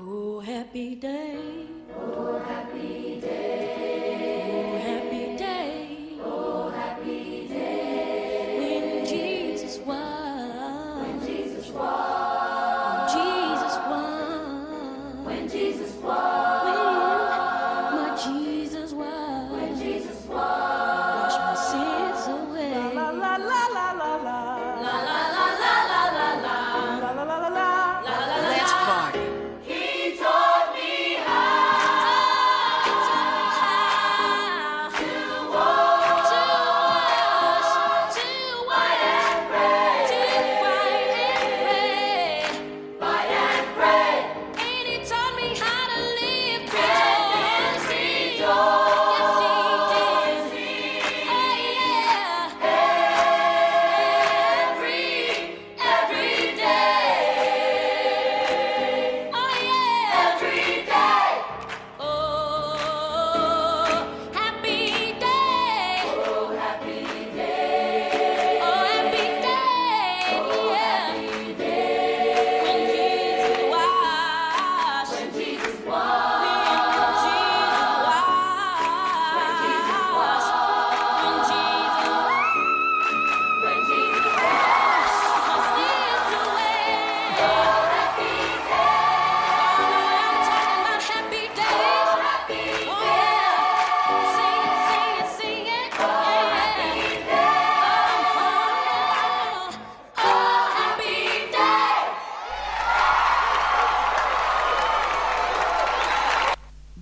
Oh, happy day. Oh, happy day.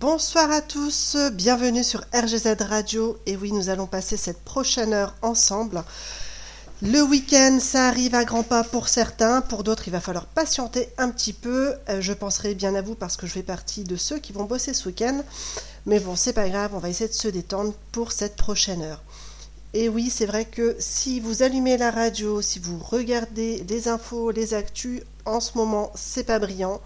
Bonsoir à tous, bienvenue sur RGZ Radio. Et oui, nous allons passer cette prochaine heure ensemble. Le week-end, ça arrive à grands pas pour certains, pour d'autres, il va falloir patienter un petit peu. Euh, je penserai bien à vous parce que je fais partie de ceux qui vont bosser ce week-end. Mais bon, c'est pas grave, on va essayer de se détendre pour cette prochaine heure. Et oui, c'est vrai que si vous allumez la radio, si vous regardez les infos, les actus, en ce moment, c'est pas brillant.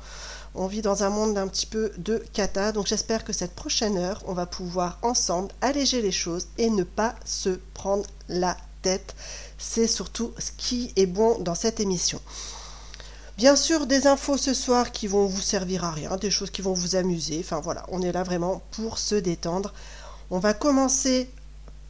On vit dans un monde d'un petit peu de cata, donc j'espère que cette prochaine heure, on va pouvoir ensemble alléger les choses et ne pas se prendre la tête. C'est surtout ce qui est bon dans cette émission. Bien sûr, des infos ce soir qui vont vous servir à rien, des choses qui vont vous amuser. Enfin voilà, on est là vraiment pour se détendre. On va commencer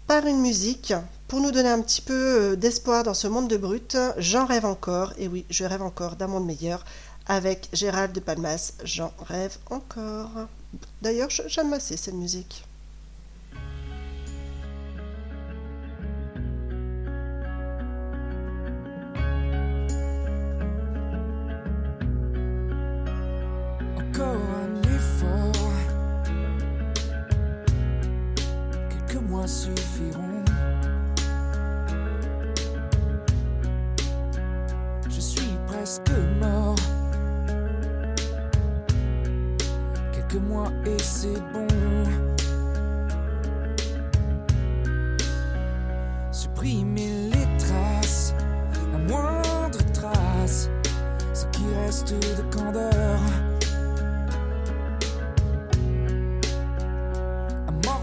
par une musique pour nous donner un petit peu euh, d'espoir dans ce monde de brut. J'en rêve encore, et oui, je rêve encore d'un monde meilleur avec Gérald de Palmas. J'en rêve encore. D'ailleurs, j'aime assez cette musique.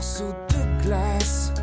Morceau de glace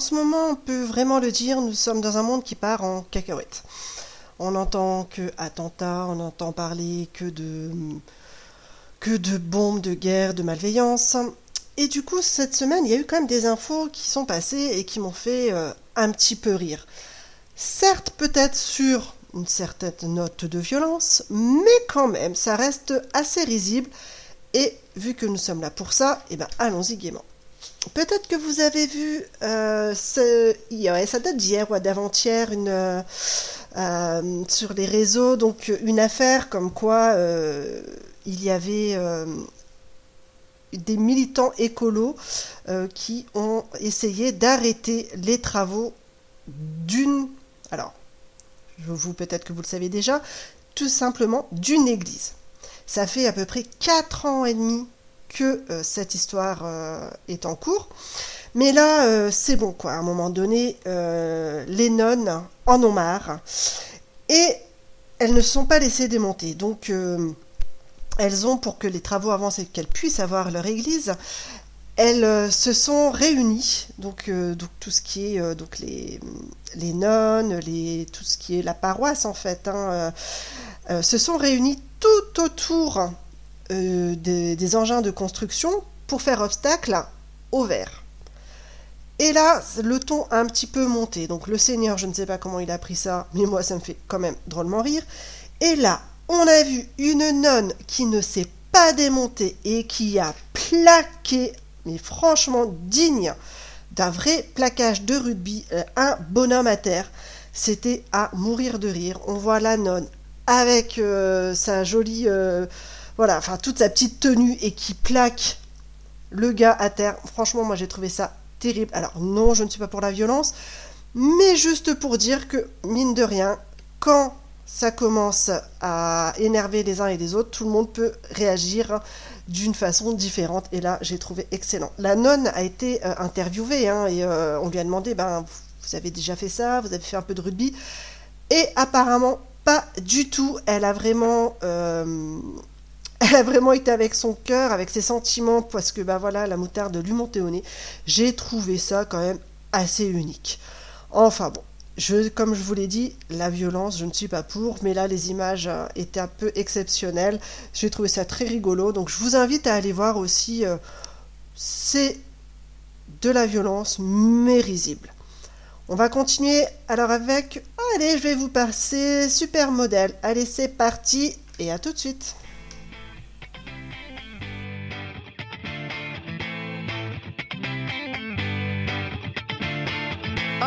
en ce moment, on peut vraiment le dire, nous sommes dans un monde qui part en cacahuète. On n'entend que attentats, on entend parler que de que de bombes, de guerre, de malveillance. Et du coup, cette semaine, il y a eu quand même des infos qui sont passées et qui m'ont fait euh, un petit peu rire. Certes, peut-être sur une certaine note de violence, mais quand même, ça reste assez risible. Et vu que nous sommes là pour ça, eh ben, allons-y gaiement. Peut-être que vous avez vu, euh, ça date d'hier ou d'avant-hier, euh, sur les réseaux, donc une affaire comme quoi euh, il y avait des militants écolos qui ont essayé d'arrêter les travaux d'une, alors, vous peut-être que vous le savez déjà, tout simplement d'une église. Ça fait à peu près 4 ans et demi que euh, cette histoire euh, est en cours. Mais là, euh, c'est bon, quoi. À un moment donné, les nonnes en ont marre. Et elles ne sont pas laissées démonter. Donc, elles ont, pour que les travaux avancent et qu'elles puissent avoir leur église, elles se sont réunies. Donc, donc tout ce qui est donc les, les nonnes, les, tout ce qui est la paroisse, en fait, hein, se sont réunies tout autour euh, des, engins de construction pour faire obstacle au verre. Et là, le ton a un petit peu monté. Donc le Seigneur, je ne sais pas comment il a pris ça, mais moi, ça me fait quand même drôlement rire. Et là, on a vu une nonne qui ne s'est pas démontée et qui a plaqué, mais franchement digne d'un vrai plaquage de rugby, euh, un bonhomme à terre. C'était à mourir de rire. On voit la nonne avec euh, sa jolie, voilà, enfin toute sa petite tenue et qui plaque le gars à terre. Franchement, moi j'ai trouvé ça terrible. Alors non, je ne suis pas pour la violence, mais juste pour dire que, mine de rien, quand ça commence à énerver les uns et les autres, tout le monde peut réagir d'une façon différente. Et là, j'ai trouvé excellent. La nonne a été euh, interviewée hein, et euh, on lui a demandé, ben, vous avez déjà fait ça, vous avez fait un peu de rugby. Et apparemment, pas du tout. Elle a vraiment... euh, elle a vraiment été avec son cœur, avec ses sentiments, parce que bah voilà, la moutarde lui montait au nez. J'ai trouvé ça quand même assez unique. Enfin bon, je, comme je vous l'ai dit, la violence, je ne suis pas pour, mais là les images euh, étaient un peu exceptionnelles. J'ai trouvé ça très rigolo, donc je vous invite à aller voir aussi. euh, c'est de la violence, mais risible. On va continuer alors avec. Allez, je vais vous passer super modèle. Allez, c'est parti et à tout de suite.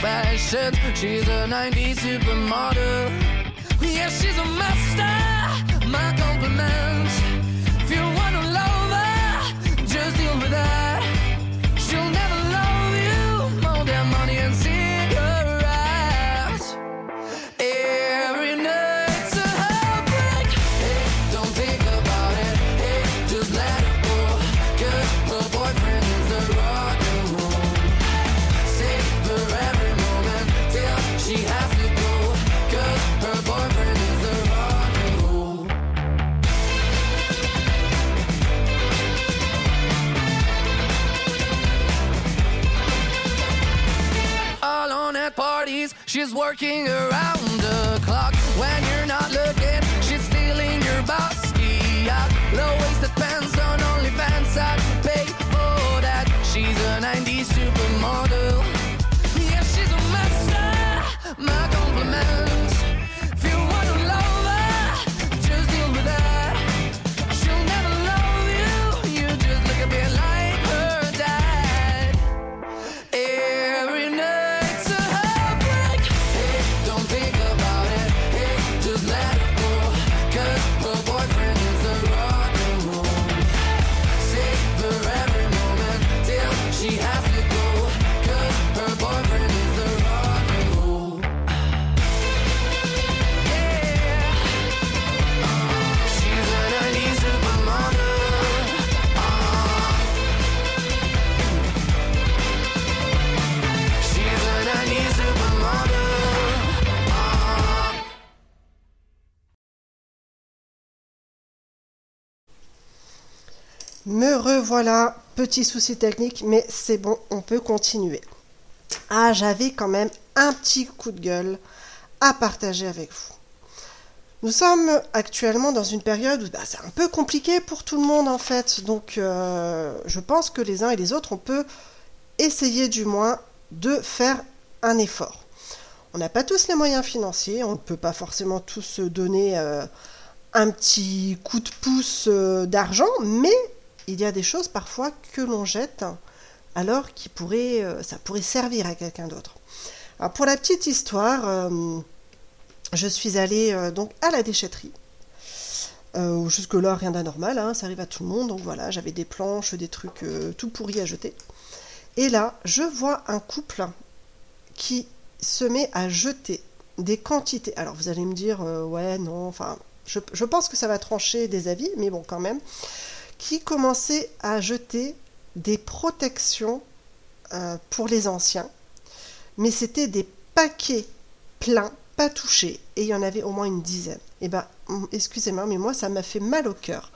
confessions. She's a 90s supermodel. Yeah, she's a master. Parties. She's working around Me revoilà, petit souci technique, mais c'est bon, on peut continuer. Ah, j'avais quand même un petit coup de gueule à partager avec vous. Nous sommes actuellement dans une période où bah, c'est un peu compliqué pour tout le monde en fait, donc euh, je pense que les uns et les autres, on peut essayer du moins de faire un effort. On n'a pas tous les moyens financiers, on ne peut pas forcément tous donner euh, un petit coup de pouce euh, d'argent, mais il y a des choses parfois que l'on jette alors qui pourrait, euh, ça pourrait servir à quelqu'un d'autre. Alors pour la petite histoire, euh, je suis allée euh, donc à la déchetterie. Jusque-là, rien d'anormal, hein, ça arrive à tout le monde. Donc voilà, j'avais des planches, des trucs tout pourris à jeter. Et là, je vois un couple qui se met à jeter des quantités. Alors vous allez me dire, ouais, non, enfin, je pense que ça va trancher des avis, mais bon, quand même. Qui commençait à jeter des protections euh, pour les anciens. Mais c'était des paquets pleins, pas touchés. Et il y en avait au moins une dizaine. Et ben, excusez-moi, mais moi, ça m'a fait mal au cœur.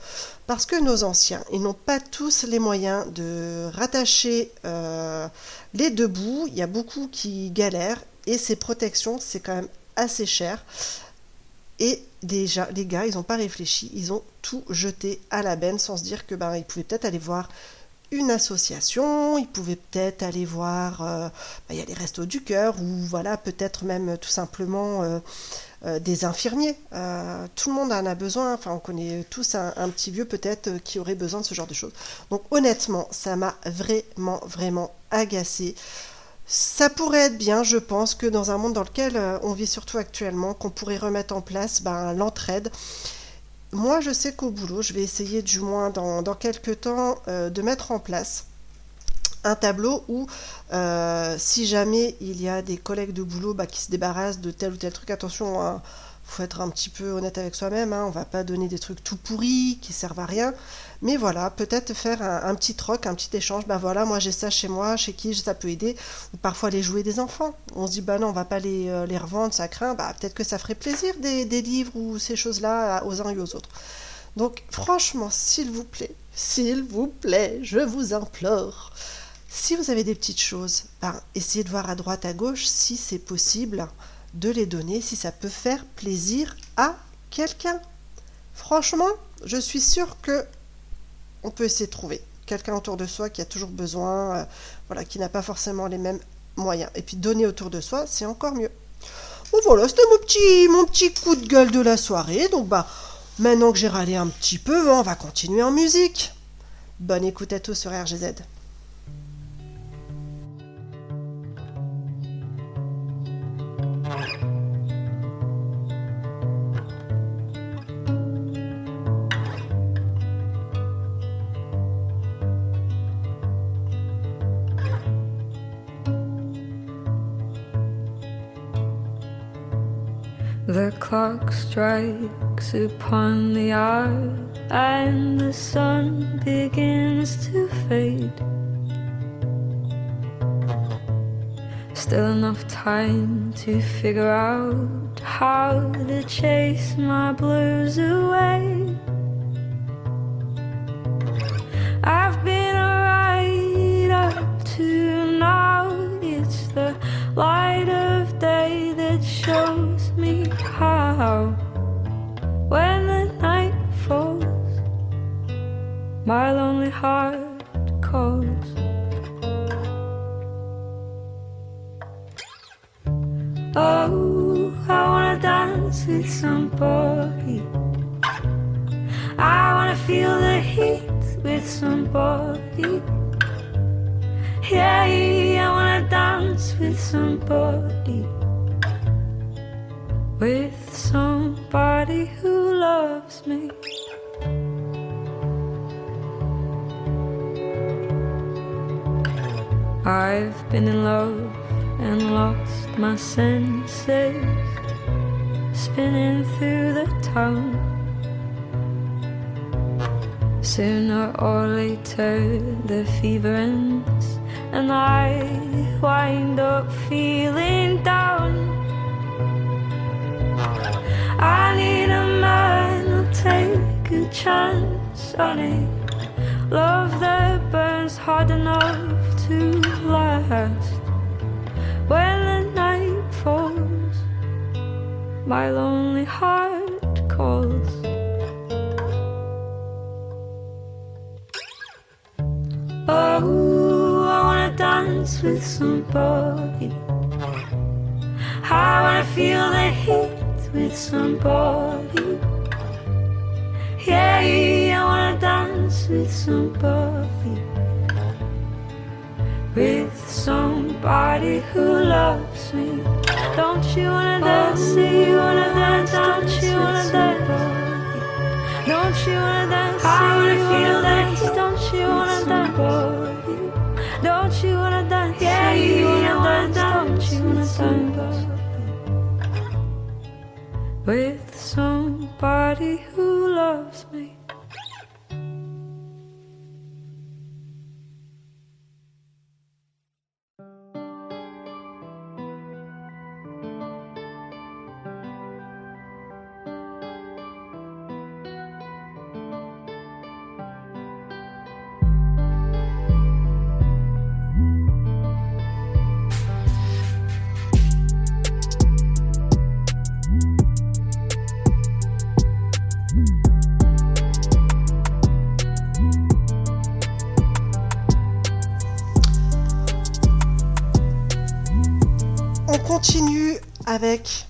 Parce que nos anciens, ils n'ont pas tous les moyens de rattacher euh, les deux bouts. Il y a beaucoup qui galèrent. Et ces protections, c'est quand même assez cher. Et déjà, les gars, ils n'ont pas réfléchi. Ils ont tout jeté à la benne sans se dire que ben, ils pouvaient peut-être aller voir une association, ils pouvaient peut-être aller voir, euh, bah, il y a les restos du cœur, ou voilà, peut-être même euh, tout simplement euh, des infirmiers. Tout le monde en a besoin, enfin on connaît tous un, un petit vieux peut-être qui aurait besoin de ce genre de choses. Donc honnêtement, ça m'a vraiment, vraiment agacé. Ça pourrait être bien, je pense, que dans un monde dans lequel euh, on vit surtout actuellement, qu'on pourrait remettre en place ben, l'entraide. Moi, je sais qu'au boulot, je vais essayer du moins dans, dans quelques temps euh, de mettre en place un tableau où euh, si jamais il y a des collègues de boulot bah, qui se débarrassent de tel ou tel truc, attention, il faut être un petit peu honnête avec soi-même, hein, on va pas donner des trucs tout pourris qui servent à rien, mais voilà, peut-être faire un, petit troc, un petit échange, bah voilà, moi j'ai ça chez moi, chez qui ça peut aider, ou parfois les jouets des enfants. On se dit, bah non, on va pas les, euh, les revendre, ça craint, bah peut-être que ça ferait plaisir des, des livres ou ces choses-là aux uns et aux autres. Donc franchement, s'il vous plaît, s'il vous plaît, je vous implore, si vous avez des petites choses, ben, essayez de voir à droite, à gauche si c'est possible de les donner, si ça peut faire plaisir à quelqu'un. Franchement, je suis sûre que on peut essayer de trouver quelqu'un autour de soi qui a toujours besoin, euh, voilà, qui n'a pas forcément les mêmes moyens. Et puis donner autour de soi, c'est encore mieux. Bon voilà, c'était mon petit, mon petit coup de gueule de la soirée. Donc bah, maintenant que j'ai râlé un petit peu, on va continuer en musique. Bonne écoute à tous sur RGZ. Strikes upon the hour, and the sun begins to fade. Still enough time to figure out how to chase my blues away. My lonely heart calls. Oh, I wanna dance with somebody. I wanna feel the heat with somebody. Yeah, I wanna dance with somebody. With I've been in love and lost my senses, spinning through the town. Sooner or later, the fever ends, and I wind up feeling down. I need a man who'll take a chance on it. Love that burns hard enough to last. When the night falls, my lonely heart calls. Oh, I wanna dance with somebody. I wanna feel the heat with somebody. Yeah, I wanna dance with somebody. With somebody who loves me. Don't you wanna dance? See, you wanna dance? Don't you wanna dance? Don't you wanna dance? I wanna feel dance. Don't you wanna dance? Don't you wanna dance? Yeah, you wanna dance? Don't you wanna dance? With somebody who loves me. Continue avec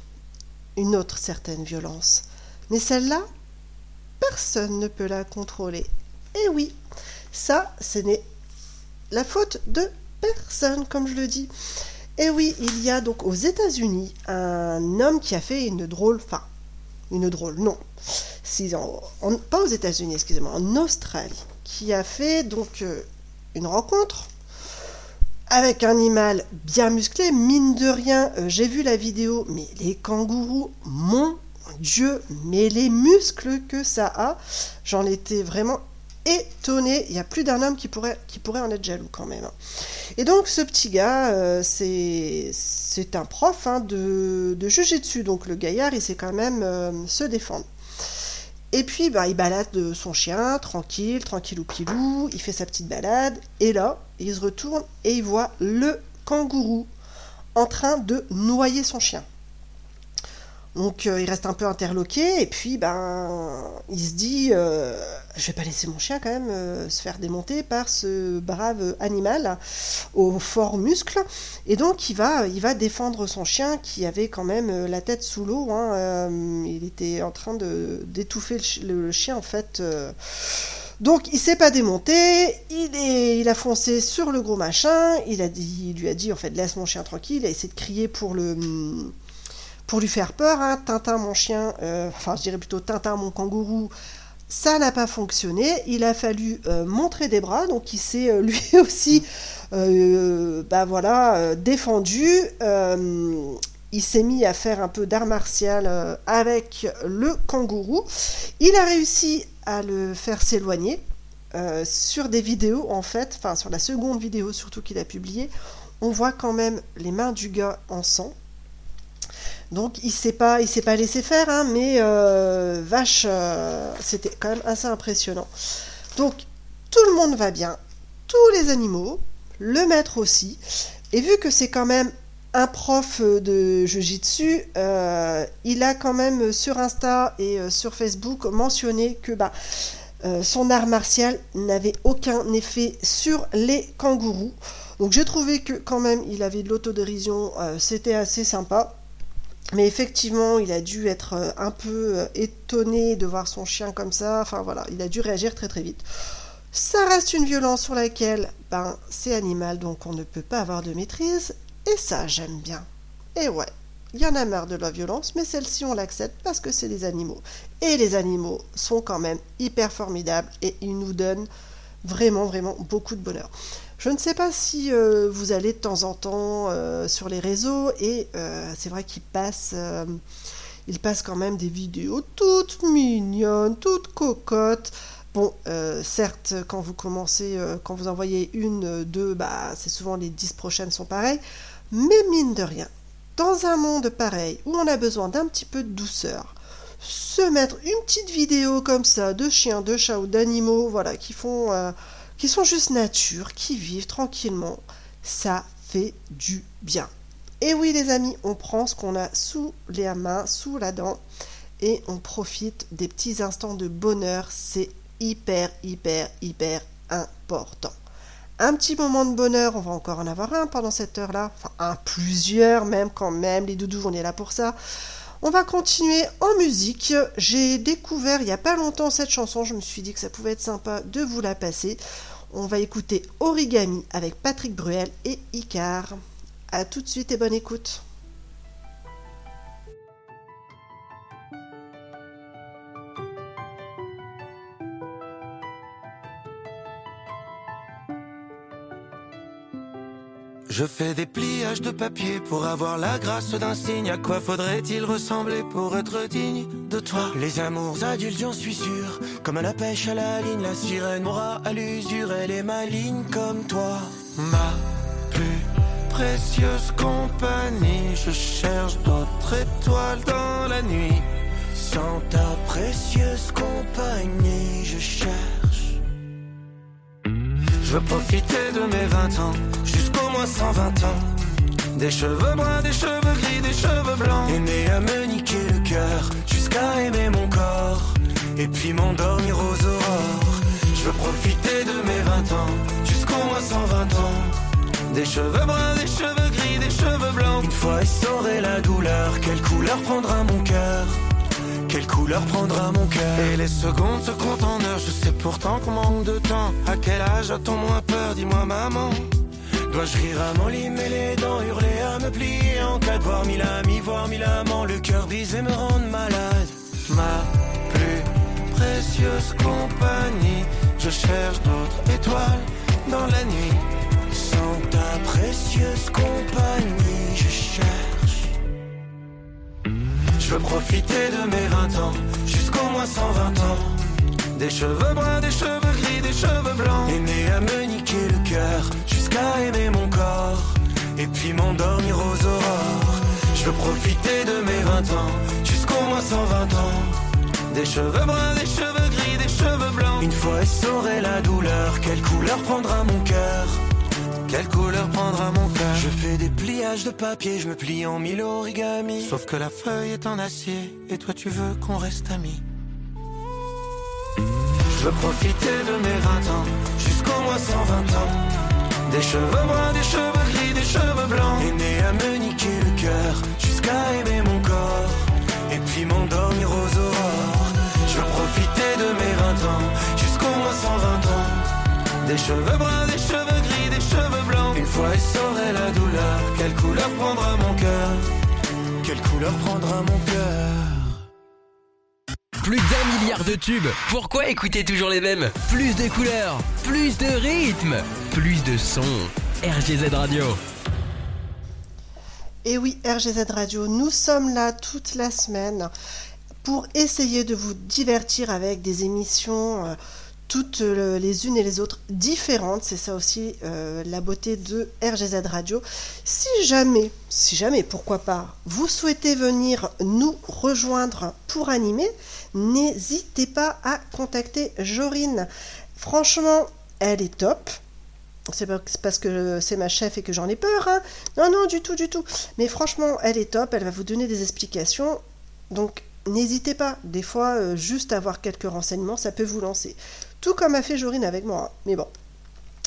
une autre certaine violence. Mais celle-là, personne ne peut la contrôler. Et oui, ça, ce n'est la faute de personne, comme je le dis. Et oui, il y a donc aux États-Unis un homme qui a fait une drôle, enfin, une drôle, non, pas aux États-Unis, excusez-moi, en Australie, qui a fait donc euh, une rencontre avec un animal bien musclé, mine de rien, euh, j'ai vu la vidéo, mais les kangourous, mon Dieu, mais les muscles que ça a, j'en étais vraiment étonné. Il y a plus d'un homme qui pourrait, en être jaloux quand même. hein. Et donc ce petit gars, euh, c'est un prof hein, de, de jujitsu, donc le gaillard, il sait quand même euh, se défendre. Et puis, bah, il balade son chien, tranquille, tranquille ou pilou, il fait sa petite balade, et là, il se retourne et il voit le kangourou en train de noyer son chien. Donc euh, il reste un peu interloqué et puis ben il se dit euh, je vais pas laisser mon chien quand même euh, se faire démonter par ce brave animal au fort muscle. Et donc il va il va défendre son chien qui avait quand même la tête sous l'eau hein, il était en train d'étouffer le, chi- le chien en fait donc il s'est pas démonté il est il a foncé sur le gros machin il a dit il lui a dit en fait laisse mon chien tranquille il a essayé de crier pour le pour lui faire peur, hein, Tintin mon chien, euh, enfin je dirais plutôt Tintin mon kangourou, ça n'a pas fonctionné. Il a fallu euh, montrer des bras, donc il s'est euh, lui aussi, bah voilà, défendu. Il s'est mis à faire un peu d'art martial avec le kangourou. Il a réussi à le faire s'éloigner. Sur des vidéos en fait, enfin sur la seconde vidéo surtout qu'il a publiée, on voit quand même les mains du gars en sang. Donc il s'est pas, il s'est pas laissé faire, hein, mais euh, vache, euh, c'était quand même assez impressionnant. Donc tout le monde va bien, tous les animaux, le maître aussi. Et vu que c'est quand même un prof de Jiu-Jitsu, euh, il a quand même sur Insta et euh, sur Facebook mentionné que bah, son art martial n'avait aucun effet sur les kangourous. Donc j'ai trouvé que quand même il avait de l'autodérision, c'était assez sympa. Mais effectivement, il a dû être euh, un peu euh, étonné de voir son chien comme ça. Enfin voilà, il a dû réagir très très vite. Ça reste une violence sur laquelle, ben, c'est animal, donc on ne peut pas avoir de maîtrise. Et ça, j'aime bien. Et ouais, il y en a marre de la violence, mais celle-ci, on l'accepte parce que c'est des animaux. Et les animaux sont quand même hyper formidables et ils nous donnent vraiment, vraiment beaucoup de bonheur. Je ne sais pas si euh, vous allez de temps en temps euh, sur les réseaux et euh, c'est vrai ils passent quand même des vidéos toutes mignonnes, toutes cocottes. Bon, certes, quand vous commencez, quand vous envoyez une, deux, bah, c'est souvent les dix prochaines sont pareilles. Mais mine de rien, dans un monde pareil où on a besoin d'un petit peu de douceur, se mettre une petite vidéo comme ça de chiens, de chats ou d'animaux, voilà, qui font, qui sont juste nature, qui vivent tranquillement, ça fait du bien. Et oui, les amis, on prend ce qu'on a sous les mains, sous la dent, et on profite des petits instants de bonheur. C'est hyper, hyper, hyper important. Un petit moment de bonheur, on va encore en avoir un pendant cette heure-là, enfin plusieurs même quand même, les doudous, on est là pour ça. On va continuer en musique. J'ai découvert il n'y a pas longtemps cette chanson, je me suis dit que ça pouvait être sympa de vous la passer. On va écouter Origami avec Patrick Bruel et Icar. A tout de suite et bonne écoute. Je fais des pliages de papier pour avoir la grâce d'un signe. À quoi faudrait-il ressembler pour être digne de toi? Les amours adultes, j'en suis sûr. Comme à la pêche à la ligne, la sirène m'aura à l'usure. Elle est maligne comme toi. Ma plus précieuse compagnie. Je cherche d'autres étoiles dans la nuit. Sans ta précieuse compagnie, je cherche. Je veux profiter de mes 20 ans jusqu'au moins 120 ans. Des cheveux bruns, des cheveux gris, des cheveux blancs. Aimer à me niquer le cœur jusqu'à aimer mon corps. Et puis m'endormir aux aurores. Je veux profiter de mes 20 ans jusqu'au moins 120 ans. Des cheveux bruns, des cheveux gris, des cheveux blancs. Une fois essoré la douleur, quelle couleur prendra mon cœur? Quelle couleur prendra mon cœur? Et les secondes se comptent en heures Je sais pourtant qu'on manque de temps À quel âge a-t-on moins peur? Dis-moi maman Dois-je rire à mon lit, mais les dents hurler à me plier En cas de voir mille amis, voir mille amants Le cœur brisé me rendre malade Ma plus précieuse compagnie Je cherche d'autres étoiles dans la nuit Sans ta précieuse compagnie Je cherche je veux profiter de mes 20 ans, jusqu'au moins 120 ans. Des cheveux bruns, des cheveux gris, des cheveux blancs. Aimer à me niquer le cœur, aimer mon corps. Et puis m'endormir aux aurores. Je veux profiter de mes 20 ans, jusqu'au moins 120 ans. Des cheveux bruns, des cheveux gris, des cheveux blancs. Une fois essoré la douleur, quelle couleur prendra mon cœur? Quelle couleur prendra mon cœur? Je fais des pliages de papier, je me plie en mille origami. Sauf que la feuille est en acier, et toi tu veux qu'on reste amis. Je veux profiter de mes 20 ans, jusqu'au moins 120 ans. Des cheveux bruns, des cheveux gris, des cheveux blancs. Aimer à me niquer le cœur, jusqu'à aimer mon corps. Et puis m'endormir aux aurores. Je veux profiter de mes 20 ans, jusqu'au moins 120 ans. Des cheveux bruns, des cheveux gris, des cheveux blancs. Une fois essoré la douleur, quelle couleur prendra mon cœur? Quelle couleur prendra mon cœur? Plus d'un milliard de tubes. Pourquoi écouter toujours les mêmes? Plus de couleurs, plus de rythmes, plus de sons. RGZ Radio. Et oui, RGZ Radio, nous sommes là toute la semaine pour essayer de vous divertir avec des émissions euh, toutes euh, les unes et les autres différentes. C'est ça aussi euh, la beauté de RGZ Radio. Si jamais, si jamais, pourquoi pas, vous souhaitez venir nous rejoindre pour animer, n'hésitez pas à contacter Jorine. Franchement, elle est top. C'est parce que c'est ma chef et que j'en ai peur. hein. Non, non, du tout, du tout. Mais franchement, elle est top. Elle va vous donner des explications. Donc, n'hésitez pas. Des fois, euh, juste avoir quelques renseignements, ça peut vous lancer. Tout comme a fait Jorine avec moi. hein. Mais bon,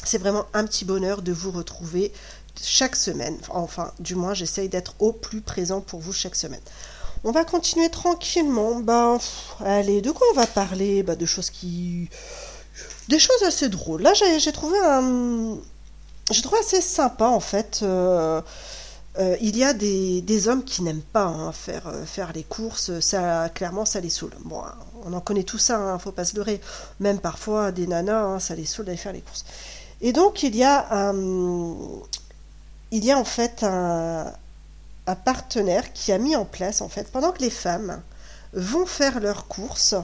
c'est vraiment un petit bonheur de vous retrouver chaque semaine. Enfin, du moins, j'essaye d'être au plus présent pour vous chaque semaine. On va continuer tranquillement. Ben, allez, de quoi on va parler? Bah, De choses qui. Des choses assez drôles. Là, j'ai trouvé un. J'ai trouvé assez sympa, en fait. euh, euh, il y a des, hommes qui n'aiment pas hein, faire, euh, faire les courses, ça clairement ça les saoule. Bon, on en connaît tout ça, hein, faut pas se leurrer. Même parfois des nanas, hein, ça les saoule d'aller faire les courses. Et donc il y a un, il y a en fait un, un partenaire qui a mis en place en fait pendant que les femmes vont faire leurs courses,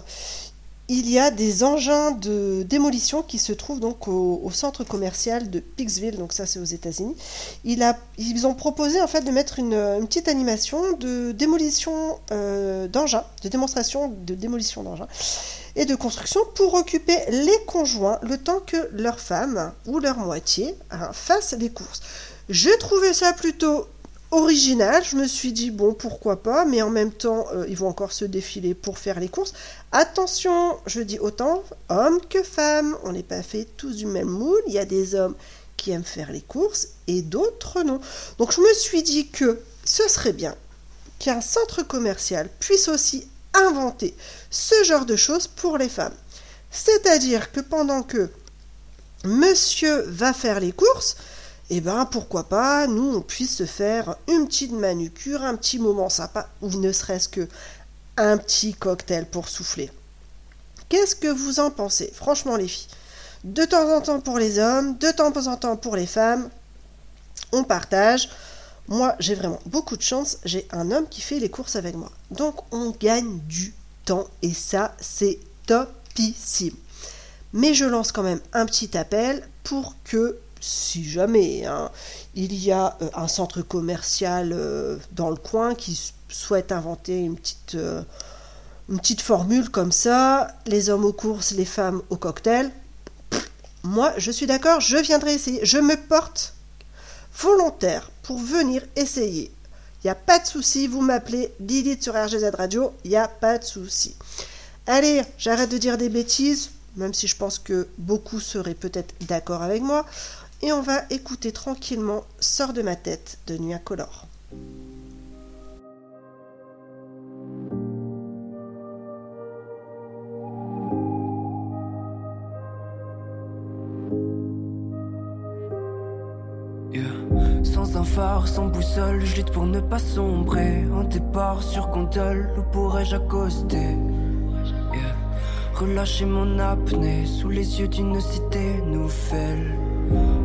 il y a des engins de démolition qui se trouvent donc au, centre commercial de Pikesville, donc ça c'est aux États-Unis. Il ils ont proposé en fait de mettre une, petite animation de démolition euh, d'engins, de démonstration de démolition d'engins et de construction pour occuper les conjoints le temps que leur femme ou leur moitié hein, fassent les courses. J'ai trouvé ça plutôt original, je me suis dit bon pourquoi pas, mais en même temps euh, ils vont encore se défiler pour faire les courses. Attention, je dis autant hommes que femmes, on n'est pas fait tous du même moule, il y a des hommes qui aiment faire les courses et d'autres non. Donc je me suis dit que ce serait bien qu'un centre commercial puisse aussi inventer ce genre de choses pour les femmes. C'est-à-dire que pendant que monsieur va faire les courses, eh ben pourquoi pas, nous on puisse se faire une petite manucure, un petit moment sympa, ou ne serait-ce que un petit cocktail pour souffler. Qu'est-ce que vous en pensez Franchement les filles, de temps en temps pour les hommes, de temps en temps pour les femmes, on partage. Moi, j'ai vraiment beaucoup de chance, j'ai un homme qui fait les courses avec moi. Donc on gagne du temps et ça, c'est topissime. Mais je lance quand même un petit appel pour que, si jamais hein, il y a euh, un centre commercial euh, dans le coin qui souhaite inventer une petite, euh, une petite formule comme ça, les hommes aux courses, les femmes au cocktail, moi je suis d'accord, je viendrai essayer. Je me porte volontaire pour venir essayer. Il n'y a pas de souci, vous m'appelez Lilith sur RGZ Radio, il n'y a pas de souci. Allez, j'arrête de dire des bêtises, même si je pense que beaucoup seraient peut-être d'accord avec moi, et on va écouter tranquillement Sors de ma tête de Nuit Incolore. Sans un phare, sans boussole, je lutte pour ne pas sombrer. Un départ sur gondole, où pourrais-je accoster? Yeah. Relâcher mon apnée sous les yeux d'une cité nouvelle.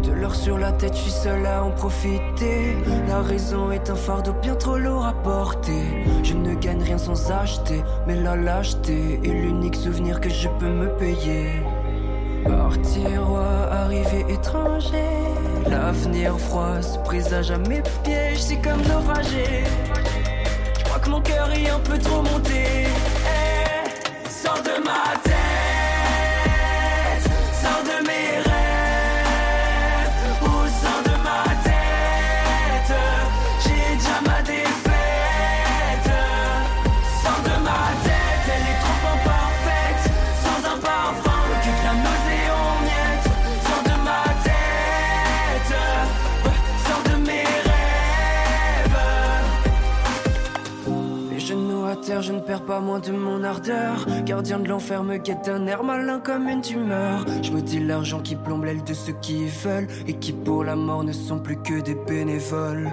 De l'or sur la tête, je suis seul à en profiter. La raison est un fardeau bien trop lourd à porter. Je ne gagne rien sans acheter, mais la lâcheté est l'unique souvenir que je peux me payer. Partir ou arriver étranger. L'avenir froid se présage à mes pièges, c'est comme naufrager. Je crois que mon cœur est un peu trop monté. Eh, sors de ma tête, je ne perds pas moins de mon ardeur. Gardien de l'enfer me guette d'un air malin comme une tumeur. Je me dis l'argent qui plombe l'aile de ceux qui veulent et qui pour la mort ne sont plus que des bénévoles.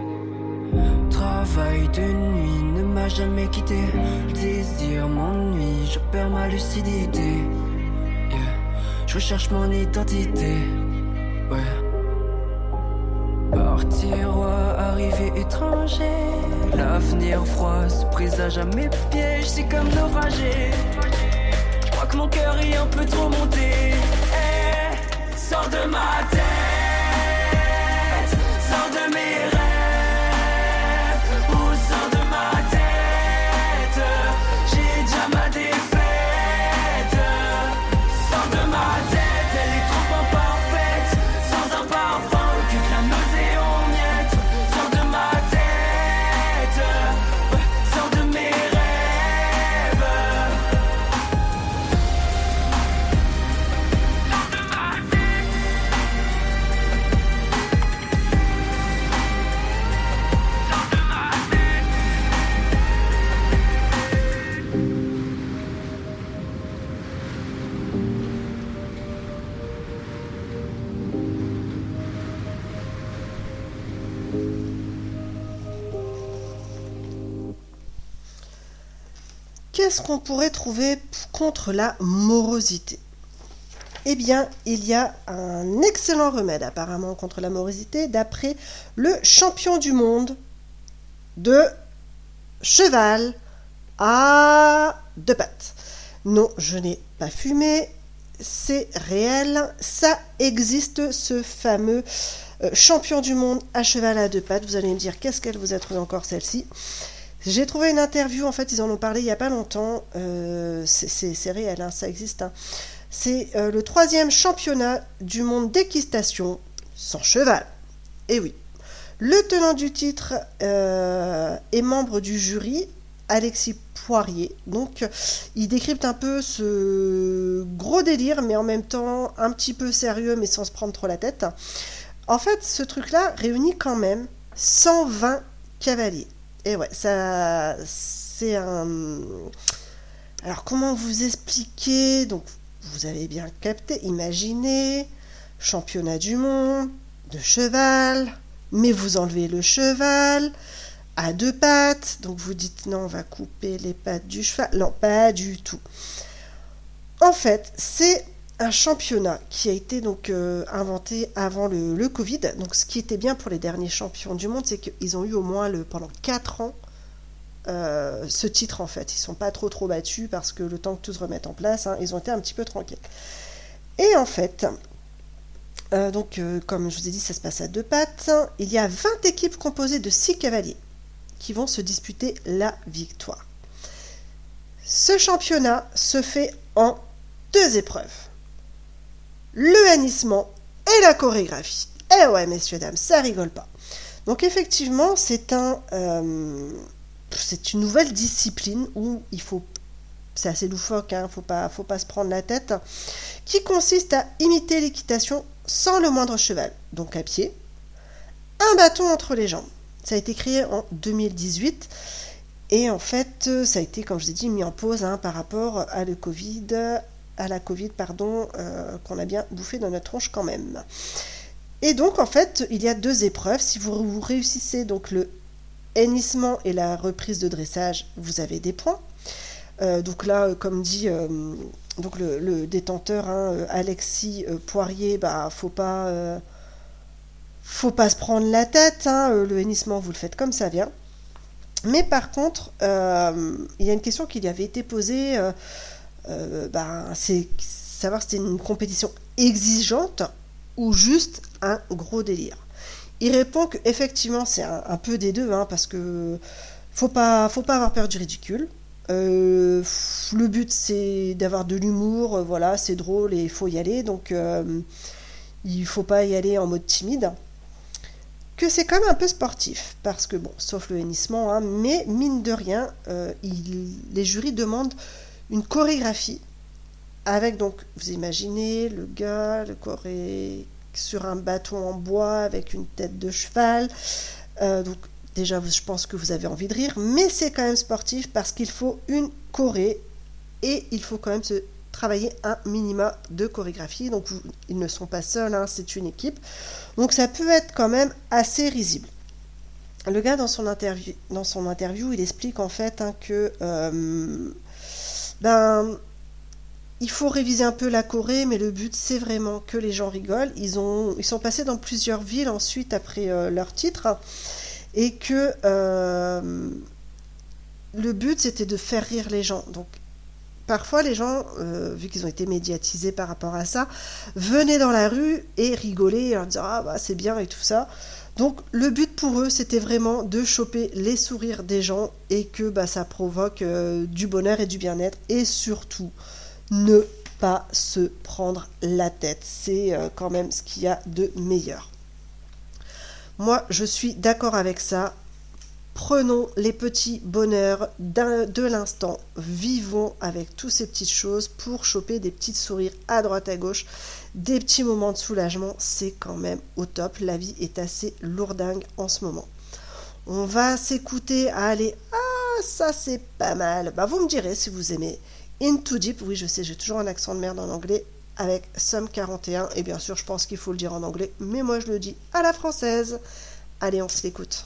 Travail de nuit ne m'a jamais quitté. Désir m'ennuie, je perds ma lucidité. Je recherche mon identité. Ouais. Partir ou arriver étranger. L'avenir froid se présage à mes pièges, c'est comme naufrager. Je crois que mon cœur est un peu trop monté. Eh, sors de ma tête, Qu'est-ce qu'on pourrait trouver contre la morosité? Eh bien, il y a un excellent remède apparemment contre la morosité d'après le champion du monde de cheval à deux pattes. Non, je n'ai pas fumé. C'est réel. Ça existe, ce fameux euh, champion du monde à cheval à deux pattes. Vous allez me dire, qu'est-ce qu'elle vous a trouvé encore celle-ci? J'ai trouvé une interview, en fait, ils en ont parlé il n'y a pas longtemps. Euh, c'est- réel, hein, ça existe. hein. C'est euh, le troisième championnat du monde d'équitation sans cheval. Et oui. Le tenant du titre euh, est membre du jury, Alexis Poirier. Donc, il décrypte un peu ce gros délire, mais en même temps un petit peu sérieux, mais sans se prendre trop la tête. En fait, ce truc-là réunit quand même 120 cavaliers. Et ouais, ça, c'est un. Alors, comment vous expliquer? Donc, vous avez bien capté, imaginez, championnat du monde, de cheval, mais vous enlevez le cheval à deux pattes, donc vous dites non, on va couper les pattes du cheval. Non, pas du tout. En fait, c'est un championnat qui a été donc euh, inventé avant le, Covid. Donc, ce qui était bien pour les derniers champions du monde, c'est qu'ils ont eu au moins le, pendant 4 ans euh, ce titre en fait. Ils sont pas trop trop battus parce que le temps que tout se remette en place, hein, ils ont été un petit peu tranquilles. Et en fait, euh, donc comme je vous ai dit, ça se passe à deux pattes. Il y a 20 équipes composées de 6 cavaliers qui vont se disputer la victoire. Ce championnat se fait en deux épreuves. Le hannissement et la chorégraphie. Eh ouais, messieurs, dames, ça rigole pas. Donc effectivement, c'est un, euh, c'est une nouvelle discipline où il faut, c'est assez loufoque, hein, faut pas, faut pas se prendre la tête, qui consiste à imiter l'équitation sans le moindre cheval, donc à pied, un bâton entre les jambes. Ça a été créé en 2018 et en fait, ça a été, comme je vous ai dit, mis en pause hein, par rapport à le Covid, à la Covid, pardon, euh, qu'on a bien bouffé dans notre tronche quand même. Et donc, en fait, il y a deux épreuves. Si vous, réussissez donc le hennissement et la reprise de dressage, vous avez des points. Euh, donc là, euh, comme dit le, détenteur, hein, Alexis Poirier, bah faut pas, faut pas se prendre la tête. hein, le hennissement, vous le faites comme ça vient. Mais par contre, il y a une question qui lui avait été posée. Euh, bah, c'est savoir si c'était une compétition exigeante ou juste un gros délire. Il répond que effectivement c'est un, peu des deux, hein, parce que faut pas, faut pas avoir peur du ridicule. Euh, le but c'est d'avoir de l'humour, euh, voilà, c'est drôle et il faut y aller, donc euh, il faut pas y aller en mode timide. Que c'est quand même un peu sportif, parce que bon, sauf le hennissement, hein, mais mine de rien, les jurys demandent une chorégraphie avec donc, vous imaginez le gars, le choré sur un bâton en bois avec une tête de cheval. Euh, donc déjà, je pense que vous avez envie de rire, mais c'est quand même sportif parce qu'il faut une choré et il faut quand même se travailler un minima de chorégraphie. Donc ils ne sont pas seuls, hein, c'est une équipe. Donc ça peut être quand même assez risible. Le gars dans son interview, dans son interview il explique en fait hein, que euh, ben il faut réviser un peu la Corée, mais le but c'est vraiment que les gens rigolent. Ils, ont, ils sont passés dans plusieurs villes ensuite après euh, leur titre et que euh, le but c'était de faire rire les gens. Donc parfois les gens, euh, vu qu'ils ont été médiatisés par rapport à ça, venaient dans la rue et rigolaient et leur disaient ah bah c'est bien et tout ça. Donc le but pour eux c'était vraiment de choper les sourires des gens et que bah, ça provoque euh, du bonheur et du bien-être et surtout ne pas se prendre la tête. C'est euh, quand même ce qu'il y a de meilleur. Moi, je suis d'accord avec ça. Prenons les petits bonheurs de l'instant. Vivons avec toutes ces petites choses pour choper des petits sourires à droite à gauche, des petits moments de soulagement. C'est quand même au top. La vie est assez lourdingue en ce moment. On va s'écouter à aller. Ah, ça c'est pas mal. Bah, vous me direz si vous aimez. Into Deep, oui, je sais, j'ai toujours un accent de merde en anglais avec Somme 41. Et bien sûr, je pense qu'il faut le dire en anglais, mais moi je le dis à la française. Allez, on se l'écoute.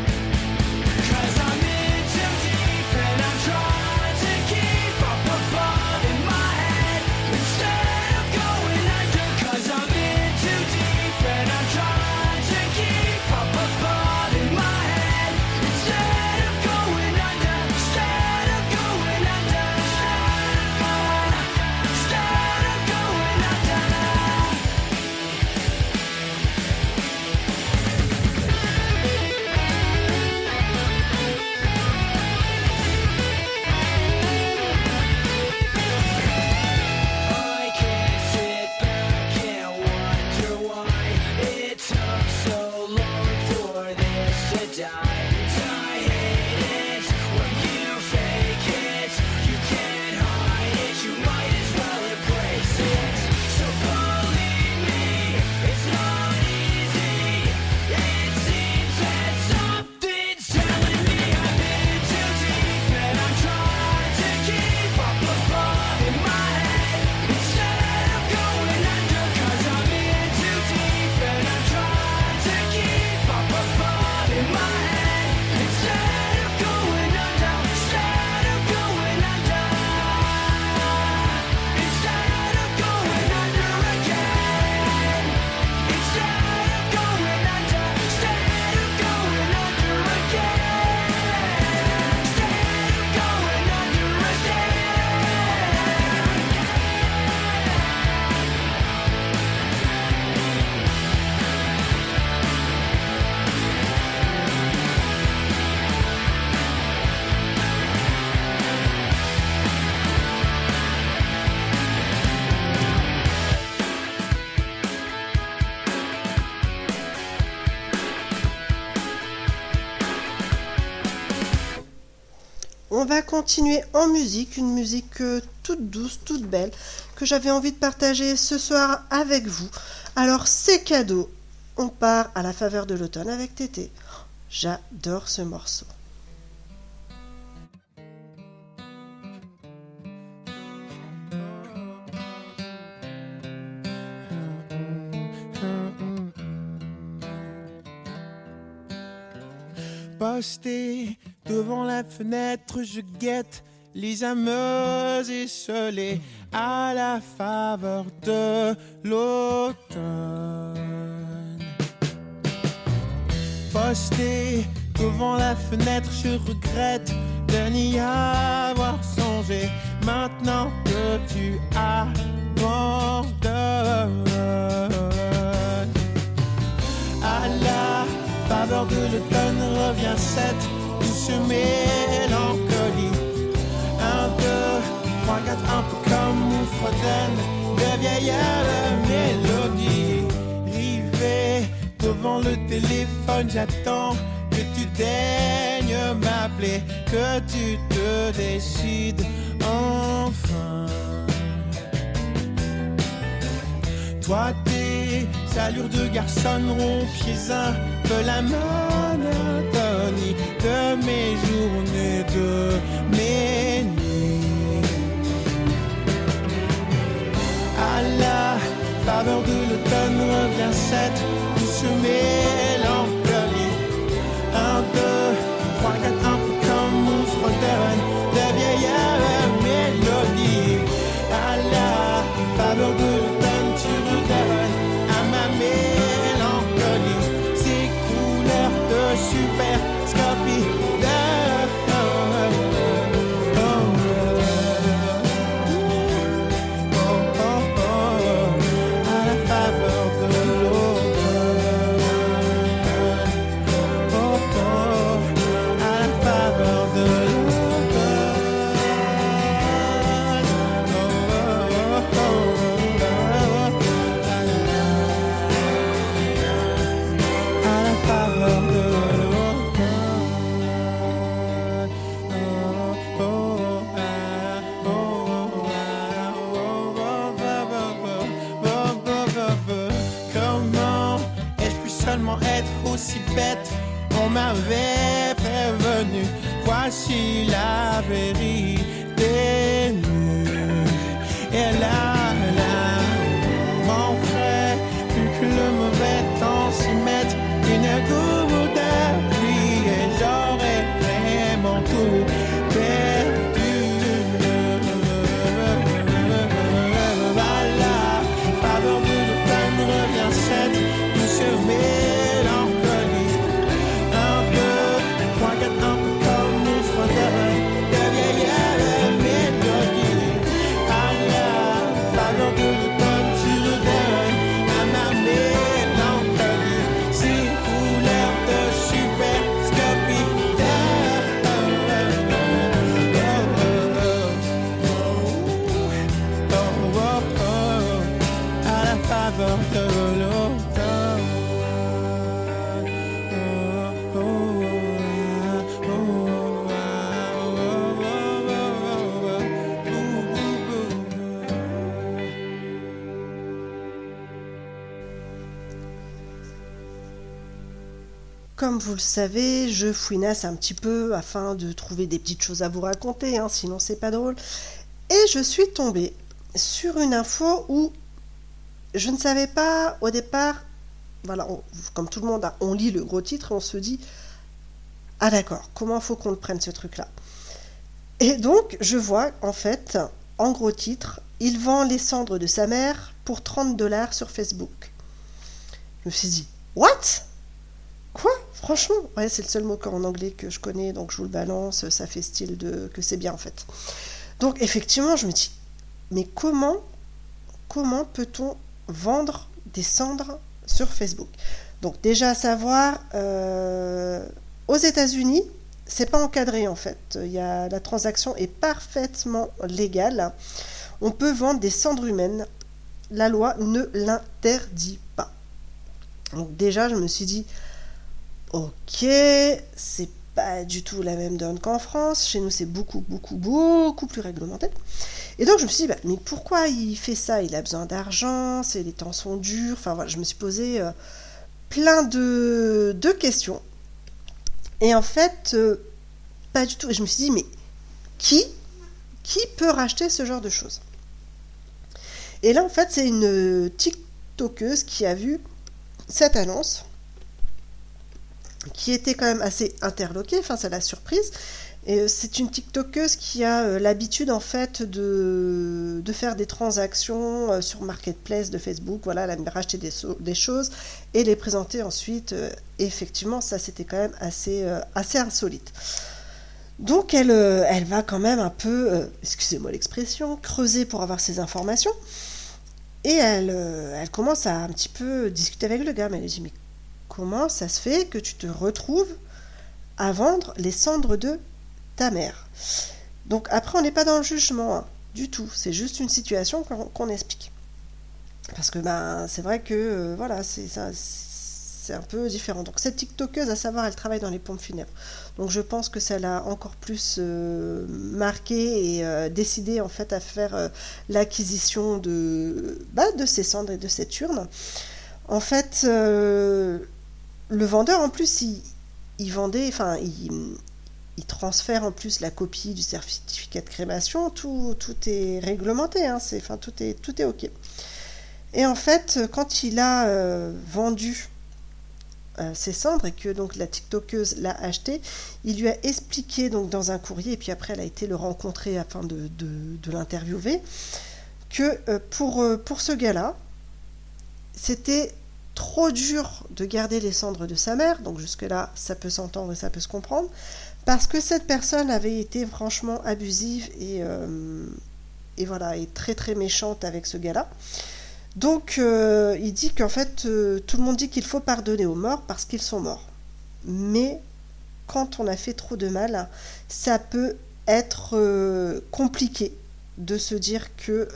Va continuer en musique, une musique euh, toute douce, toute belle, que j'avais envie de partager ce soir avec vous. Alors c'est cadeau, on part à la faveur de l'automne avec Tété. J'adore ce morceau. Devant la fenêtre, je guette les ameuses esselées à la faveur de l'automne. Posté devant la fenêtre, je regrette de n'y avoir songé. Maintenant que tu abandonnes à la faveur de l'automne revient cette douce mélancolie. Un, deux, trois, quatre, un peu comme une fredonne de vieille mélodie. Rivé devant le téléphone, j'attends que tu daignes m'appeler, que tu te décides enfin. Toi, tes allures de garçon rompiez un peu la monotonie de mes journées, de mes nuits. À la faveur de l'automne revient cette douce mélancolie. Un, deux, vous le savez, je fouinasse un petit peu afin de trouver des petites choses à vous raconter, hein, sinon c'est pas drôle. Et je suis tombée sur une info où je ne savais pas au départ. Voilà, comme tout le monde, hein, on lit le gros titre et on se dit Ah d'accord, comment faut qu'on le prenne ce truc-là? Et donc, je vois en fait, en gros titre, il vend les cendres de sa mère pour 30 dollars sur Facebook. Je me suis dit What? Quoi? Franchement c'est le seul mot en anglais que je connais, donc je vous le balance, ça fait style que c'est bien en fait. Donc effectivement, je me dis, mais comment, comment peut-on vendre des cendres sur Facebook? Donc déjà à savoir, euh, aux États-Unis, c'est pas encadré en fait. La transaction est parfaitement légale. On peut vendre des cendres humaines. La loi ne l'interdit pas. Donc déjà, je me suis dit, ok, c'est pas du tout la même donne qu'en France. Chez nous, c'est beaucoup, beaucoup, beaucoup plus réglementé. Et donc, je me suis dit, bah, mais pourquoi il fait ça? Il a besoin d'argent, les temps sont durs. Enfin, voilà, je me suis posé euh, plein de, questions. Et en fait, euh, pas du tout. Et je me suis dit, mais qui Qui peut racheter ce genre de choses? Et là, en fait, c'est une TikTokeuse qui a vu cette annonce qui était quand même assez interloquée, enfin ça l'a surprise. Et euh, c'est une TikTokeuse qui a euh, l'habitude en fait de, de faire des transactions euh, sur Marketplace de Facebook. Voilà, elle aime racheter des, des choses et les présenter ensuite. Effectivement, ça c'était quand même assez, assez insolite. Donc elle, elle va quand même un peu, excusez-moi l'expression, creuser pour avoir ces informations. Et elle, elle commence à un petit peu discuter avec le gars. Mais elle dit, mais comment ça se fait que tu te retrouves à vendre les cendres de ta mère? Donc après, on n'est pas dans le jugement hein, du tout. C'est juste une situation qu'on explique. Parce que ben, c'est vrai que euh, voilà, c'est un peu différent. Donc cette TikTokeuse, à savoir, elle travaille dans les pompes funèbres. Donc je pense que ça l'a encore plus euh, marqué et euh, décidé en fait à faire l'acquisition de, bah, de ces cendres et de cette urne. En fait, le vendeur en plus, il, vendait, enfin, il, transfère en plus la copie du certificat de crémation. Tout, est réglementé, hein, tout est, ok. Et en fait, quand il a euh, vendu euh, ses cendres et que donc la TikTokeuse l'a acheté, il lui a expliqué donc dans un courrier et puis après elle a été le rencontrer afin de, l'interviewer que euh, pour ce gars-là, c'était trop dur de garder les cendres de sa mère, donc jusque-là ça peut s'entendre et ça peut se comprendre, parce que cette personne avait été franchement abusive et, euh, voilà, et très très méchante avec ce gars-là. Donc euh, il dit qu'en fait euh, tout le monde dit qu'il faut pardonner aux morts parce qu'ils sont morts. Mais quand on a fait trop de mal, ça peut être compliqué de se dire que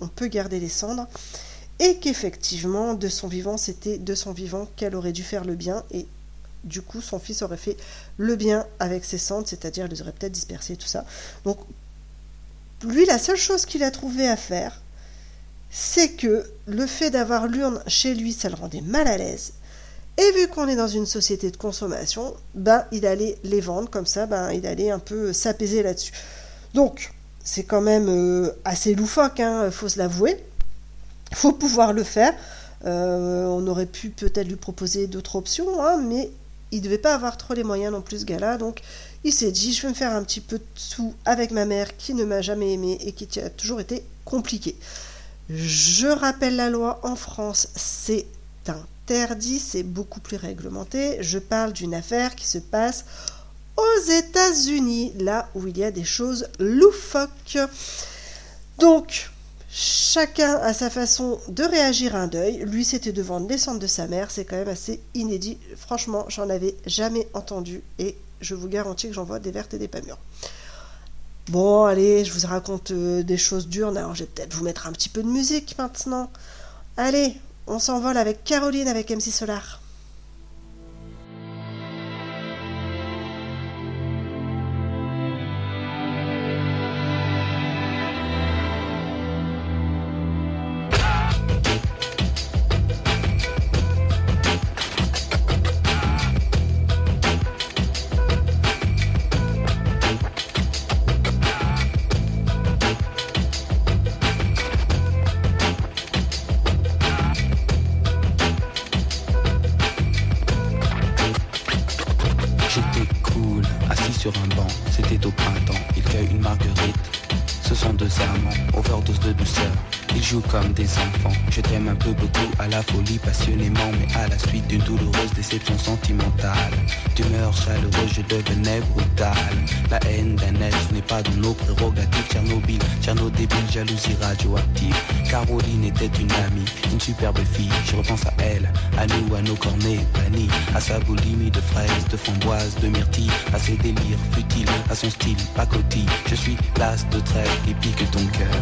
on peut garder les cendres et qu'effectivement de son vivant c'était de son vivant qu'elle aurait dû faire le bien et du coup son fils aurait fait le bien avec ses cendres, c'est-à-dire les aurait peut-être dispersées tout ça. Donc lui la seule chose qu'il a trouvé à faire c'est que le fait d'avoir l'urne chez lui, ça le rendait mal à l'aise. Et vu qu'on est dans une société de consommation, ben, il allait les vendre comme ça, ben, il allait un peu s'apaiser là-dessus. Donc, c'est quand même euh, assez loufoque, hein, faut se l'avouer. Faut pouvoir le faire. Euh, on aurait pu peut-être lui proposer d'autres options, hein, mais il devait pas avoir trop les moyens non plus, ce gars-là. Donc, il s'est dit, je vais me faire un petit peu de sous avec ma mère qui ne m'a jamais aimé et qui a toujours été compliquée. Je rappelle la loi en France, c'est interdit, c'est beaucoup plus réglementé. Je parle d'une affaire qui se passe aux États-Unis, là où il y a des choses loufoques. Donc, chacun a sa façon de réagir à un deuil. Lui, c'était de vendre les cendres de sa mère, c'est quand même assez inédit. Franchement, j'en avais jamais entendu et je vous garantis que j'en vois des vertes et des pas mûres. Bon, allez, je vous raconte euh, des choses dures. Alors, je vais peut-être vous mettre un petit peu de musique maintenant. Allez, on s'envole avec Caroline avec MC Solar. D'une douloureuse déception sentimentale. D'humeur chaleureuse, je devenais brutal. La haine d'un être n'est pas dans nos prérogatives. Tchernobyl, Tcherno débile, jalousie radioactive. Caroline était une amie, une superbe fille. Je repense à elle, à nous, à nos cornets bannis, à sa boulimie de fraises, de framboises, de myrtilles, à ses délires futiles, à son style pacotille. Je suis l'as de trêve qui pique ton cœur.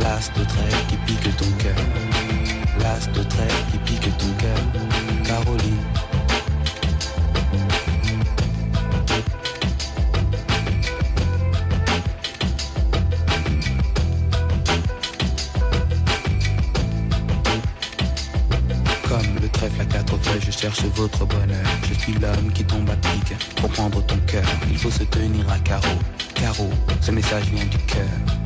L'as de trêve qui pique ton cœur. De trêve qui pique ton cœur. Caroline. Comme le trèfle à quatre feuilles, je cherche votre bonheur. Je suis l'homme qui tombe à pic. Pour prendre ton cœur, il faut se tenir à carreau. Carreau, ce message vient du cœur.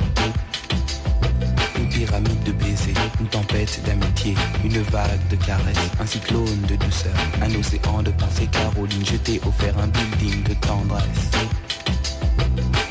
Pyramide de baisers, une tempête d'amitié, une vague de caresses, un cyclone de douceur, un océan de pensée. Caroline, je t'ai offert un building de tendresse.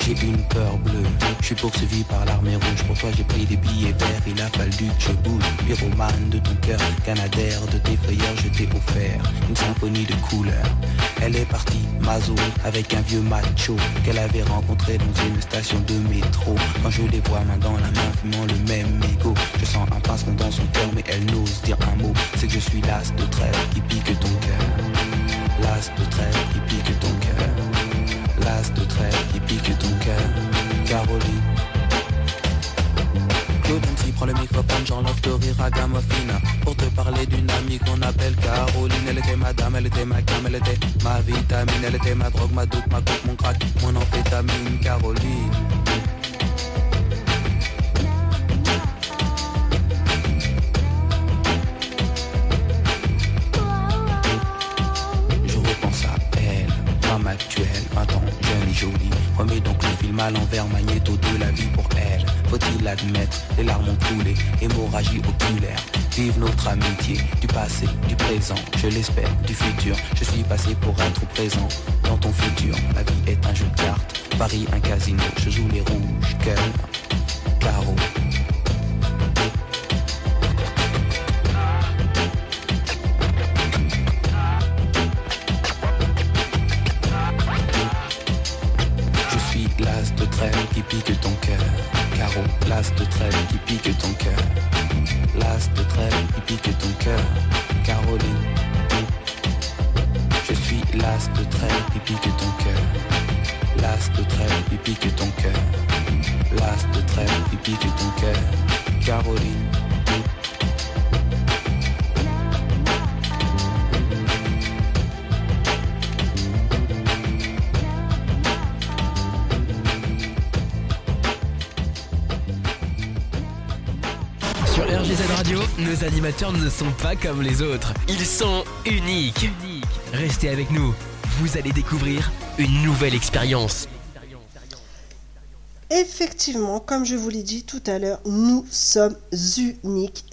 J'ai une peur bleue, je suis poursuivi par l'armée rouge. Pour toi, j'ai pris des billets verts, il a fallu que je bouge. Pyromane de ton cœur, canadaire de tes frayeurs, je t'ai offert une symphonie de couleurs. Elle est partie, Mazo, avec un vieux macho qu'elle avait rencontré dans une station de métro. Quand je les vois main dans la main, fumant le même mégot, je sens un pincement dans son cœur, mais elle n'ose dire un mot. C'est que je suis l'as de trêve qui pique ton cœur. L'as de trêve qui pique ton cœur. L'as de trêve qui pique ton cœur. Caroline. Claude MC prend le microphone, j'enlève de rire à Gamofina Pour te parler d'une amie qu'on appelle Caroline. Elle était ma dame, elle était ma cam, elle était ma vitamine. Elle était ma drogue, ma doute, ma coupe, mon crack, mon amphétamine. Caroline jolie. Remets donc le film à l'envers, magnéto de la vie pour elle. Faut-il l'admettre, les larmes ont coulé, hémorragie oculaire. Vive notre amitié, du passé, du présent, je l'espère, du futur. Je suis passé pour être présent dans ton futur. La vie est un jeu de cartes, Paris un casino, je joue les rouges, cœur, Sur RGZ Radio, nos animateurs ne sont pas comme les autres. Ils sont uniques. Restez avec nous. Vous allez découvrir une nouvelle expérience. Effectivement, comme je vous l'ai dit tout à l'heure, nous sommes uniques.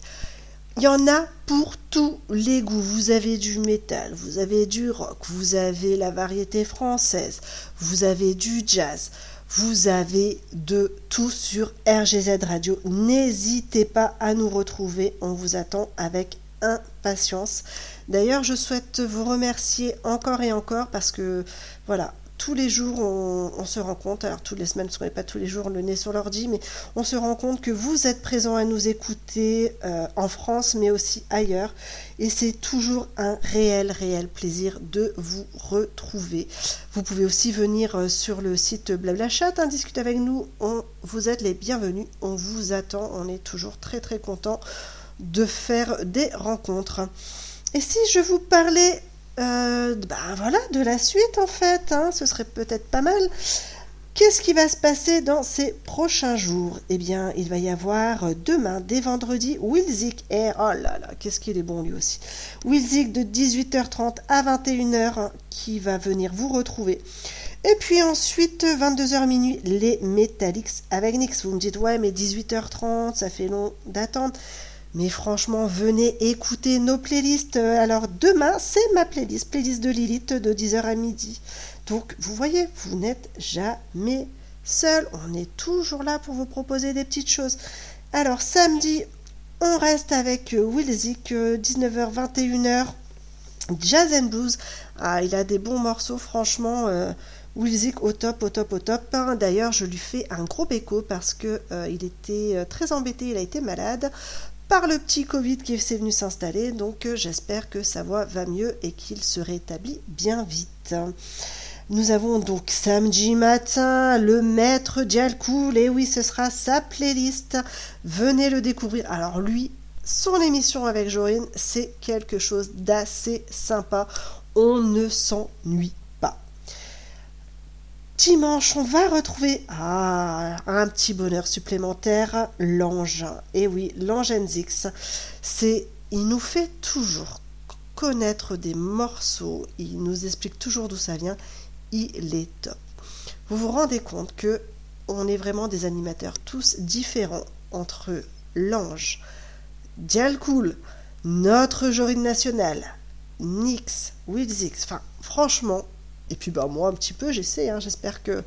Il y en a pour tous les goûts. Vous avez du métal, vous avez du rock, vous avez la variété française, vous avez du jazz, vous avez de tout sur RGZ Radio. N'hésitez pas à nous retrouver, on vous attend avec impatience. D'ailleurs, je souhaite vous remercier encore et encore parce que voilà, tous les jours, on, se rend compte, alors toutes les semaines, ce n'est pas tous les jours le nez sur l'ordi, mais on se rend compte que vous êtes présents à nous écouter euh, en France, mais aussi ailleurs. Et c'est toujours un réel, réel plaisir de vous retrouver. Vous pouvez aussi venir euh, sur le site Blablachat, hein, discuter avec nous. On, vous êtes les bienvenus, on vous attend, on est toujours très très content de faire des rencontres. Et si je vous parlais euh, ben voilà, de la suite en fait, hein, ce serait peut-être pas mal. Qu'est-ce qui va se passer dans ces prochains jours? Eh bien, il va y avoir euh, demain, dès vendredi, Wilzik et oh là là, qu'est-ce qu'il est bon lui aussi. Wilzik de 18h30 à 21h hein, qui va venir vous retrouver. Et puis ensuite, 22h minuit, les Metallics avec Nix. Vous me dites, ouais, mais 18h30, ça fait long d'attendre. Mais franchement, venez écouter nos playlists. Alors demain, c'est ma playlist, playlist de Lilith de 10h à midi. Donc vous voyez, vous n'êtes jamais seul. On est toujours là pour vous proposer des petites choses. Alors samedi, on reste avec euh, Wilzik, 19h, 21h. Jazz and Blues. Ah, il a des bons morceaux, franchement. Euh, au top, au top, au top. Hein, D'ailleurs, je lui fais un gros béco parce que euh, il était euh, très embêté, il a été malade par le petit Covid qui s'est venu s'installer. Donc euh, j'espère que sa voix va mieux et qu'il se rétablit bien vite. Nous avons donc samedi matin le maître Dialcool. Et oui, ce sera sa playlist. Venez le découvrir. Alors lui, son émission avec Jorine, c'est quelque chose d'assez sympa. On ne s'ennuie. Dimanche, on va retrouver ah, un petit bonheur supplémentaire, l'ange. Et oui, l'ange Nzix, c'est, il nous fait toujours connaître des morceaux, il nous explique toujours d'où ça vient, il est top. Vous vous rendez compte que on est vraiment des animateurs tous différents entre l'ange, Dialcool, notre Jorine national, Nix, Wilzix, enfin franchement, et puis bah moi un petit peu j'essaie, hein, j'espère que,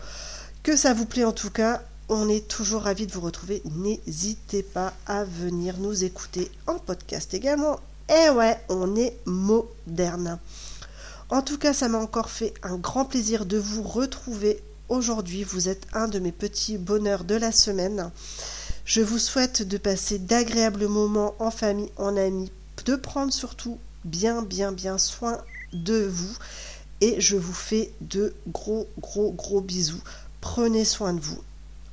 que ça vous plaît en tout cas. On est toujours ravis de vous retrouver. N'hésitez pas à venir nous écouter en podcast également. Et ouais, on est moderne. En tout cas, ça m'a encore fait un grand plaisir de vous retrouver aujourd'hui. Vous êtes un de mes petits bonheurs de la semaine. Je vous souhaite de passer d'agréables moments en famille, en amis, de prendre surtout bien, bien, bien soin de vous. Et je vous fais de gros, gros, gros bisous. Prenez soin de vous.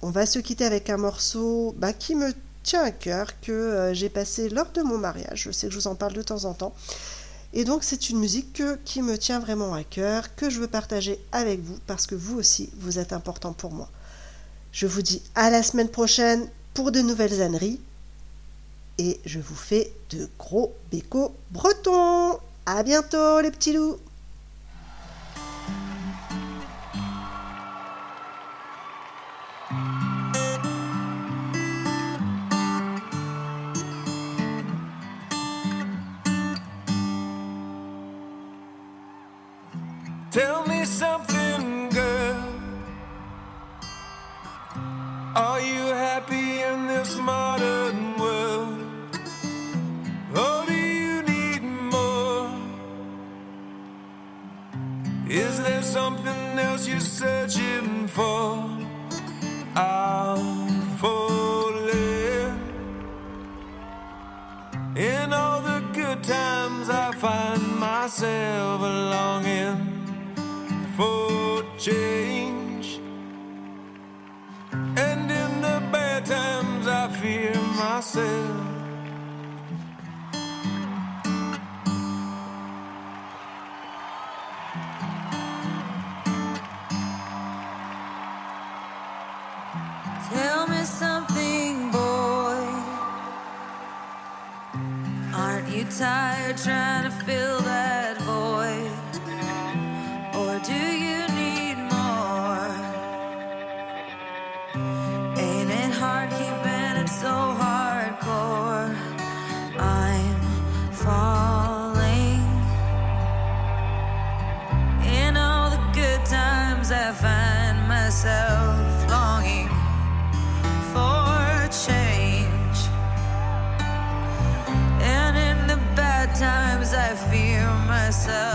On va se quitter avec un morceau bah, qui me tient à cœur, que euh, j'ai passé lors de mon mariage. Je sais que je vous en parle de temps en temps. Et donc c'est une musique que- qui me tient vraiment à cœur, que je veux partager avec vous, parce que vous aussi, vous êtes important pour moi. Je vous dis à la semaine prochaine pour de nouvelles âneries. Et je vous fais de gros bécos bretons. À bientôt les petits loups. myself.